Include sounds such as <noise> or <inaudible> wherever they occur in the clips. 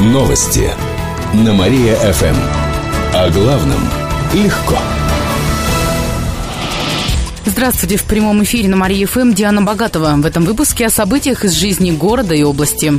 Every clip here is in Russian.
Новости на Мария-ФМ. О главном легко. Здравствуйте, в прямом эфире на Мария-ФМ Диана Богатова. В этом выпуске о событиях из жизни города и области.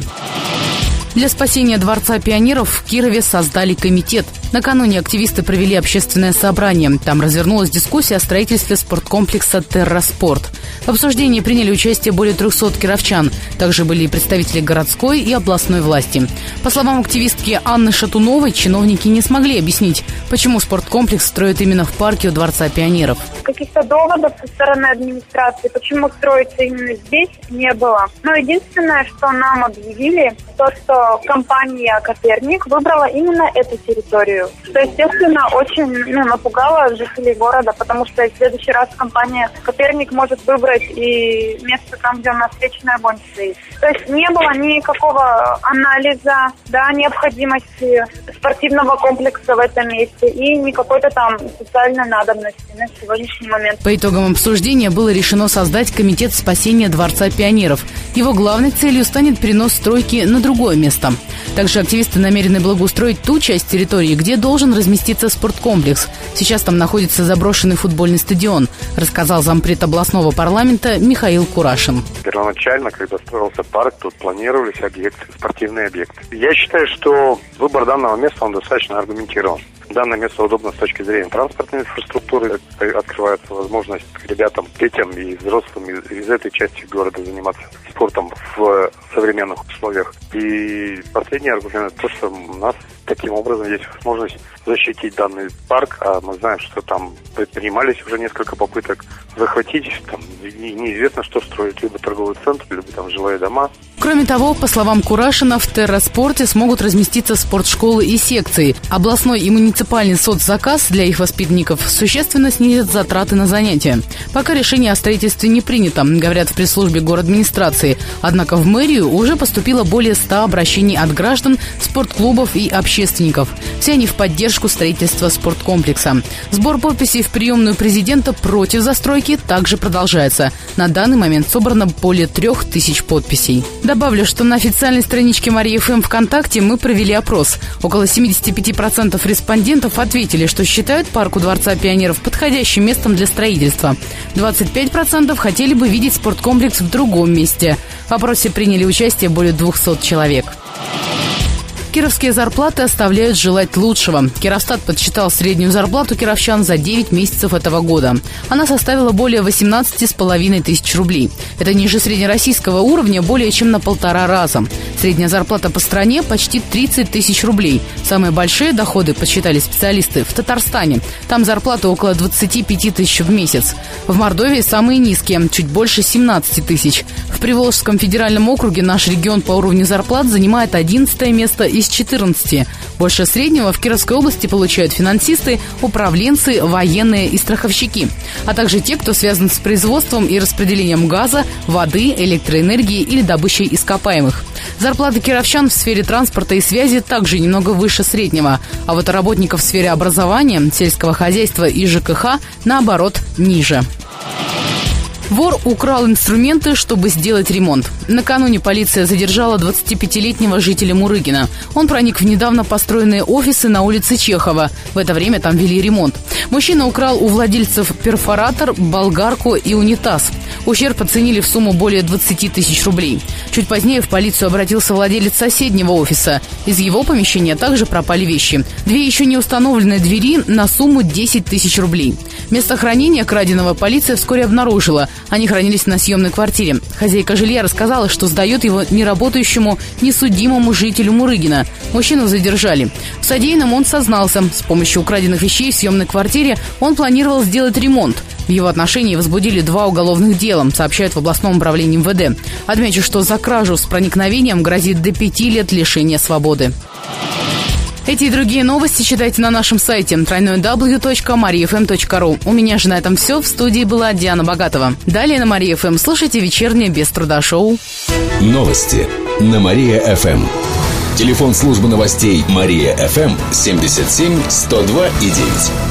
Для спасения Дворца пионеров в Кирове создали комитет. Накануне активисты провели общественное собрание. Там развернулась дискуссия о строительстве спорткомплекса «Терраспорт». В обсуждении приняли участие более 300 кировчан. Также были и представители городской и областной власти. По словам активистки Анны Шатуновой, чиновники не смогли объяснить, почему спорткомплекс строят именно в парке у Дворца пионеров. Каких-то доводов со стороны администрации, почему строится именно здесь, не было. Но единственное, что нам объявили, то, что компания «Коперник» выбрала именно эту территорию, что, естественно, очень ну, напугало жителей города, потому что в следующий раз компания «Коперник» может выбрать и место там, где у нас вечный огонь стоит. То есть не было никакого анализа, да, необходимости спортивного комплекса в этом месте и никакой-то там социальной надобности на сегодняшний момент. По итогам обсуждения было решено создать комитет спасения Дворца пионеров. Его главной целью станет перенос стройки на другое место. Также активисты намерены благоустроить ту часть территории, где должен разместиться спорткомплекс. Сейчас там находится заброшенный футбольный стадион, рассказал зампред областного парламента Михаил Курашин. Первоначально, когда строился парк, тут планировались объекты, спортивные объекты. Я считаю, что выбор данного места, он достаточно аргументирован. Данное место удобно с точки зрения транспортной инфраструктуры. Открывается возможность ребятам, детям и взрослым из этой части города заниматься спортом в современных условиях. И последний аргумент то, что у нас таким образом есть возможность защитить данный парк, а мы знаем, что там предпринимались уже несколько попыток захватить, там неизвестно, что строить, либо торговый центр, либо там жилые дома. Кроме того, по словам Курашина, в терраспорте смогут разместиться спортшколы и секции. Областной и муниципальный соцзаказ для их воспитанников существенно снизит затраты на занятия. Пока решение о строительстве не принято, говорят в пресс-службе администрации. Однако в мэрию уже поступило более 100 обращений от граждан, спортклубов и общественников. Все они в поддержку строительства спорткомплекса. Сбор подписей в приемную президента против застройки также продолжается. На данный момент собрано более трех тысяч подписей. Добавлю, что на официальной страничке Марии ФМ ВКонтакте мы провели опрос. Около 75% респондентов ответили, что считают парк у Дворца пионеров подходящим местом для строительства. 25% хотели бы видеть спорткомплекс в другом месте. В опросе приняли участие более 200 человек. Кировские зарплаты оставляют желать лучшего. Кировстат подсчитал среднюю зарплату кировчан за 9 месяцев этого года. Она составила более 18,5 тысяч рублей. Это ниже среднероссийского уровня более чем на полтора раза. Средняя зарплата по стране почти 30 тысяч рублей. Самые большие доходы, подсчитали специалисты, в Татарстане. Там зарплата около 25 тысяч в месяц. В Мордовии самые низкие, чуть больше 17 тысяч. В Приволжском федеральном округе наш регион по уровню зарплат занимает 11 место и из 14. Больше среднего в Кировской области получают финансисты, управленцы, военные и страховщики, а также те, кто связан с производством и распределением газа, воды, электроэнергии или добычей ископаемых. Зарплаты кировчан в сфере транспорта и связи также немного выше среднего, а вот работников в сфере образования, сельского хозяйства и ЖКХ, наоборот, ниже. Вор украл инструменты, чтобы сделать ремонт. Накануне полиция задержала 25-летнего жителя Мурыгина. Он проник в недавно построенные офисы на улице Чехова. В это время там вели ремонт. Мужчина украл у владельцев перфоратор, болгарку и унитаз. Ущерб оценили в сумму более 20 тысяч рублей. Чуть позднее в полицию обратился владелец соседнего офиса. Из его помещения также пропали вещи. Две еще не установленные двери на сумму 10 тысяч рублей. Место хранения краденого полиция вскоре обнаружила. Они хранились на съемной квартире. Хозяйка жилья рассказала, что сдает его неработающему, несудимому жителю Мурыгина. Мужчину задержали. В содеянном он сознался. С помощью украденных вещей в съемной квартире он планировал сделать ремонт. В его отношении возбудили два уголовных дела, сообщают в областном управлении МВД. Отмечу, что за кражу с проникновением грозит до пяти лет лишения свободы. Эти и другие новости читайте на нашем сайте www.mariafm.ru. У меня же на этом все. В студии была Диана Богатова. Далее на Мария ФМ слушайте вечернее без труда шоу. Новости на Мария ФМ. Телефон службы новостей Мария ФМ 77 102 и 9.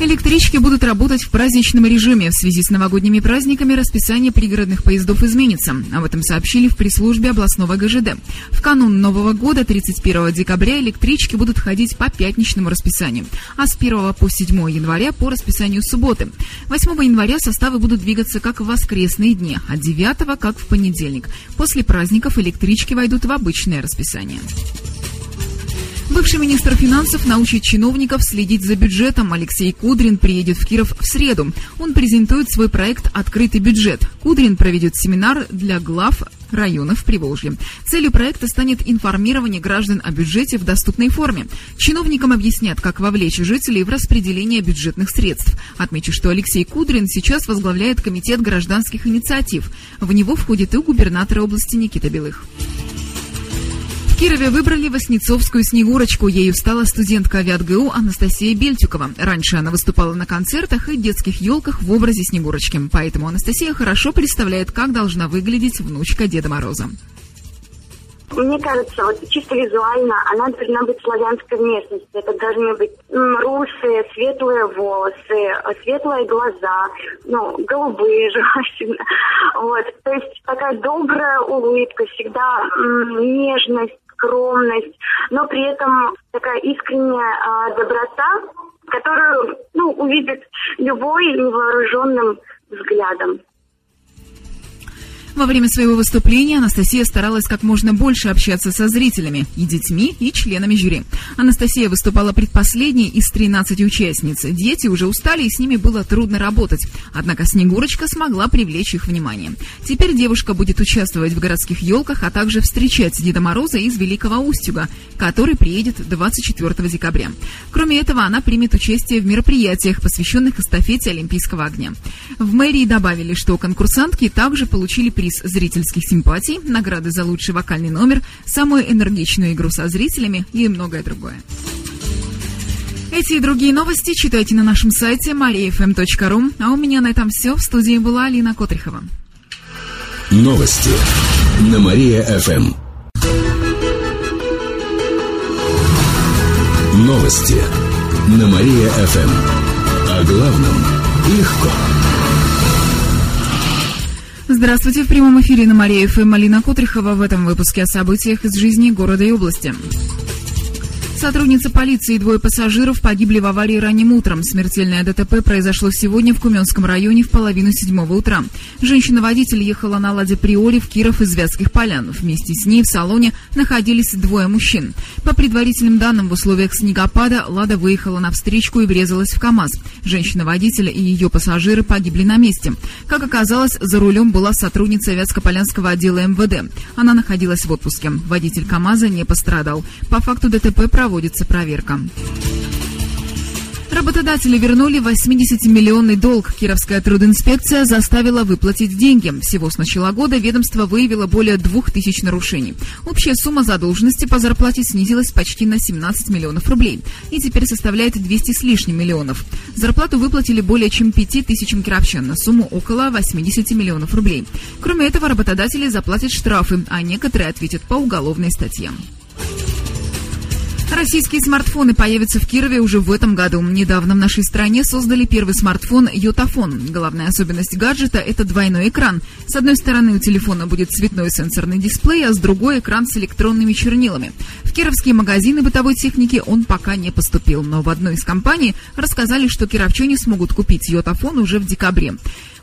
Электрички будут работать в праздничном режиме. В связи с новогодними праздниками расписание пригородных поездов изменится. Об этом сообщили в пресс-службе областного ГЖД. В канун Нового года, 31 декабря, электрички будут ходить по пятничному расписанию, а с 1 по 7 января по расписанию субботы. 8 января составы будут двигаться как в воскресные дни, а 9 как в понедельник. После праздников электрички войдут в обычное расписание. Бывший министр финансов научит чиновников следить за бюджетом. Алексей Кудрин приедет в Киров в среду. Он презентует свой проект «Открытый бюджет». Кудрин проведет семинар для глав районов Приволжья. Целью проекта станет информирование граждан о бюджете в доступной форме. Чиновникам объяснят, как вовлечь жителей в распределение бюджетных средств. Отмечу, что Алексей Кудрин сейчас возглавляет Комитет гражданских инициатив. В него входит и губернатор области Никита Белых. Кирове выбрали Воснецовскую Снегурочку. Ею стала студентка АвиатГУ Анастасия Бельтюкова. Раньше она выступала на концертах и детских елках в образе Снегурочки. Поэтому Анастасия хорошо представляет, как должна выглядеть внучка Деда Мороза. Мне кажется, вот чисто визуально она должна быть славянской внешности. Это должны быть русые, светлые волосы, светлые глаза, ну, голубые <laughs> желательно. Вот. То есть такая добрая улыбка, всегда нежность, скромность, но при этом такая искренняя э, доброта, которую ну, увидит любой невооруженным взглядом. Во время своего выступления Анастасия старалась как можно больше общаться со зрителями, и детьми, и членами жюри. Анастасия выступала предпоследней из 13 участниц. Дети уже устали, и с ними было трудно работать. Однако Снегурочка смогла привлечь их внимание. Теперь девушка будет участвовать в городских елках, а также встречать Деда Мороза из Великого Устюга, который приедет 24 декабря. Кроме этого, она примет участие в мероприятиях, посвященных эстафете Олимпийского огня. В мэрии добавили, что конкурсантки также получили приз приз зрительских симпатий, награды за лучший вокальный номер, самую энергичную игру со зрителями и многое другое. Эти и другие новости читайте на нашем сайте mariafm.ru. А у меня на этом все. В студии была Алина Котрихова. Новости на Мария-ФМ. Новости на Мария-ФМ. О главном легко. Здравствуйте, в прямом эфире на Мария ФМ Малина Котрихова в этом выпуске о событиях из жизни города и области. Сотрудница полиции и двое пассажиров погибли в аварии ранним утром. Смертельное ДТП произошло сегодня в Куменском районе в половину седьмого утра. Женщина-водитель ехала на «Ладе Приоре» в Киров из Вятских полян. Вместе с ней в салоне находились двое мужчин. По предварительным данным, в условиях снегопада «Лада» выехала на встречку и врезалась в КАМАЗ. Женщина-водитель и ее пассажиры погибли на месте. Как оказалось, за рулем была сотрудница Вятско-Полянского отдела МВД. Она находилась в отпуске. Водитель КАМАЗа не пострадал. По факту ДТП проводится проверка. Работодатели вернули 80-миллионный долг. Кировская трудинспекция заставила выплатить деньги. Всего с начала года ведомство выявило более 2000 нарушений. Общая сумма задолженности по зарплате снизилась почти на 17 миллионов рублей и теперь составляет 200 с лишним миллионов. Зарплату выплатили более чем 5 тысячам кировчан на сумму около 80 миллионов рублей. Кроме этого, работодатели заплатят штрафы, а некоторые ответят по уголовной статье. Российские смартфоны появятся в Кирове уже в этом году. Недавно в нашей стране создали первый смартфон Йотафон. Главная особенность гаджета – это двойной экран. С одной стороны у телефона будет цветной сенсорный дисплей, а с другой – экран с электронными чернилами. В кировские магазины бытовой техники он пока не поступил, но в одной из компаний рассказали, что кировчане смогут купить Йотафон уже в декабре.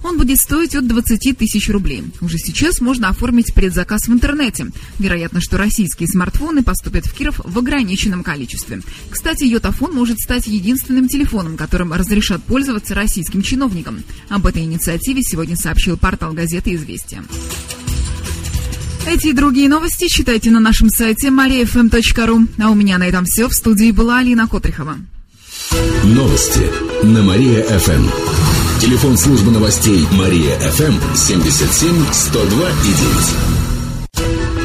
Он будет стоить от 20 тысяч рублей. Уже сейчас можно оформить предзаказ в интернете. Вероятно, что российские смартфоны поступят в Киров в ограниченном количестве. Кстати, Йотафон может стать единственным телефоном, которым разрешат пользоваться российским чиновникам. Об этой инициативе сегодня сообщил портал газеты «Известия». Эти и другие новости читайте на нашем сайте mariafm.ru. А у меня на этом все. В студии была Алина Котрихова. Новости на Мария-ФМ. Телефон службы новостей Мария ФМ 77 102 и 9.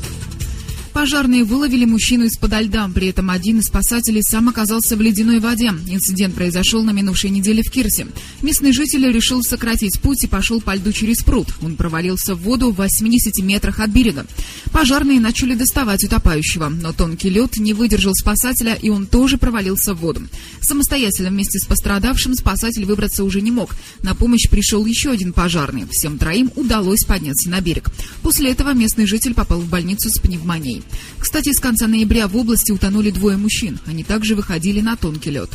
Пожарные выловили мужчину из-под льда, при этом один из спасателей сам оказался в ледяной воде. Инцидент произошел на минувшей неделе в Кирсе. Местный житель решил сократить путь и пошел по льду через пруд. Он провалился в воду в 80 метрах от берега. Пожарные начали доставать утопающего, но тонкий лед не выдержал спасателя, и он тоже провалился в воду. Самостоятельно вместе с пострадавшим спасатель выбраться уже не мог. На помощь пришел еще один пожарный. Всем троим удалось подняться на берег. После этого местный житель попал в больницу с пневмонией. Кстати, с конца ноября в области утонули двое мужчин. Они также выходили на тонкий лед.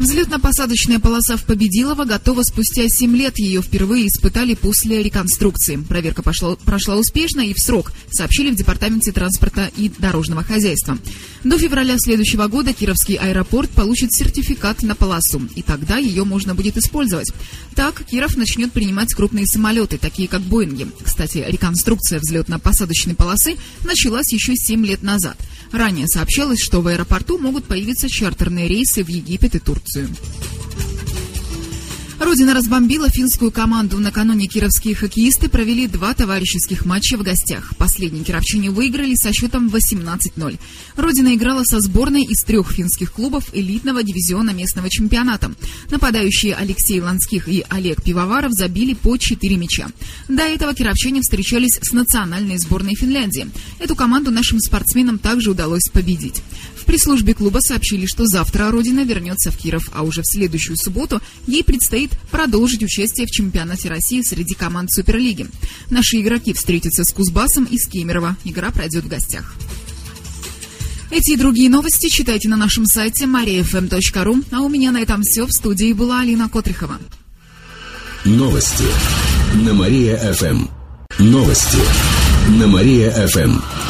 Взлетно-посадочная полоса в Победилово готова спустя 7 лет. Ее впервые испытали после реконструкции. Проверка пошла, прошла успешно и в срок, сообщили в Департаменте транспорта и дорожного хозяйства. До февраля следующего года Кировский аэропорт получит сертификат на полосу, и тогда ее можно будет использовать. Так, Киров начнет принимать крупные самолеты, такие как Боинги. Кстати, реконструкция взлетно-посадочной полосы началась еще 7 лет назад. Ранее сообщалось, что в аэропорту могут появиться чартерные рейсы в Египет и Турцию. Родина разбомбила финскую команду. Накануне кировские хоккеисты провели два товарищеских матча в гостях. Последние кировчане выиграли со счетом 18-0. Родина играла со сборной из трех финских клубов элитного дивизиона местного чемпионата. Нападающие Алексей Ланских и Олег Пивоваров забили по 4 мяча. До этого кировчане встречались с национальной сборной Финляндии. Эту команду нашим спортсменам также удалось победить. В пресс-службе клуба сообщили, что завтра Родина вернется в Киров, а уже в следующую субботу ей предстоит продолжить участие в чемпионате России среди команд Суперлиги. Наши игроки встретятся с Кузбассом из Кемерово. Игра пройдет в гостях. Эти и другие новости читайте на нашем сайте mariafm.ru. А у меня на этом все. В студии была Алина Котрихова. Новости на Мария-ФМ. Новости на Мария-ФМ.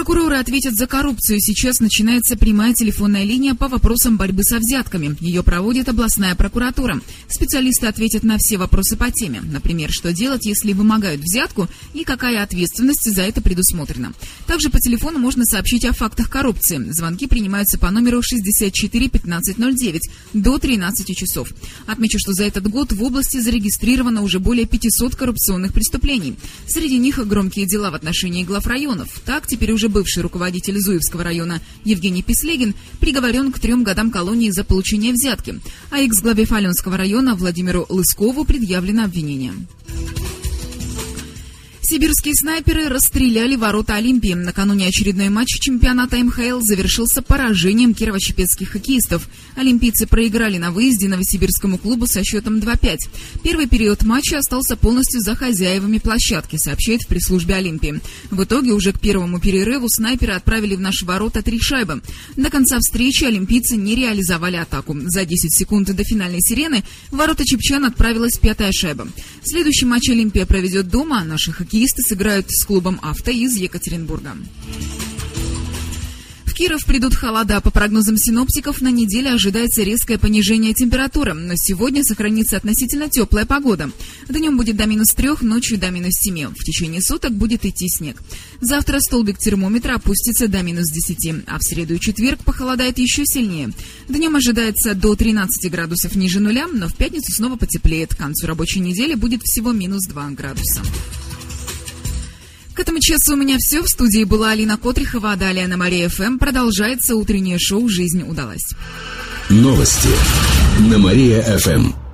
Прокуроры ответят за коррупцию. Сейчас начинается прямая телефонная линия по вопросам борьбы со взятками. Ее проводит областная прокуратура. Специалисты ответят на все вопросы по теме. Например, что делать, если вымогают взятку и какая ответственность за это предусмотрена. Также по телефону можно сообщить о фактах коррупции. Звонки принимаются по номеру 64 1509 до 13 часов. Отмечу, что за этот год в области зарегистрировано уже более 500 коррупционных преступлений. Среди них громкие дела в отношении глав районов. Так, теперь уже бывший руководитель Зуевского района Евгений Песлегин приговорен к трем годам колонии за получение взятки, а экс-главе Фаленского района Владимиру Лыскову предъявлено обвинение. Сибирские снайперы расстреляли ворота Олимпии. Накануне очередной матч чемпионата МХЛ завершился поражением кирово-чепецких хоккеистов. Олимпийцы проиграли на выезде новосибирскому клубу со счетом 2-5. Первый период матча остался полностью за хозяевами площадки, сообщает в пресс-службе Олимпии. В итоге уже к первому перерыву снайперы отправили в наши ворота три шайбы. До конца встречи олимпийцы не реализовали атаку. За 10 секунд до финальной сирены в ворота чепчан отправилась пятая шайба. Следующий матч Олимпия проведет дома, а наши хоккеисты хоккеисты сыграют с клубом «Авто» из Екатеринбурга. В Киров придут холода. По прогнозам синоптиков, на неделе ожидается резкое понижение температуры, но сегодня сохранится относительно теплая погода. Днем будет до минус трех, ночью до минус семи. В течение суток будет идти снег. Завтра столбик термометра опустится до минус десяти, а в среду и четверг похолодает еще сильнее. Днем ожидается до 13 градусов ниже нуля, но в пятницу снова потеплеет. К концу рабочей недели будет всего минус 2 градуса. К этому часу у меня все. В студии была Алина Котрихова, а далее на Мария ФМ продолжается утреннее шоу «Жизнь удалась». Новости на Мария ФМ.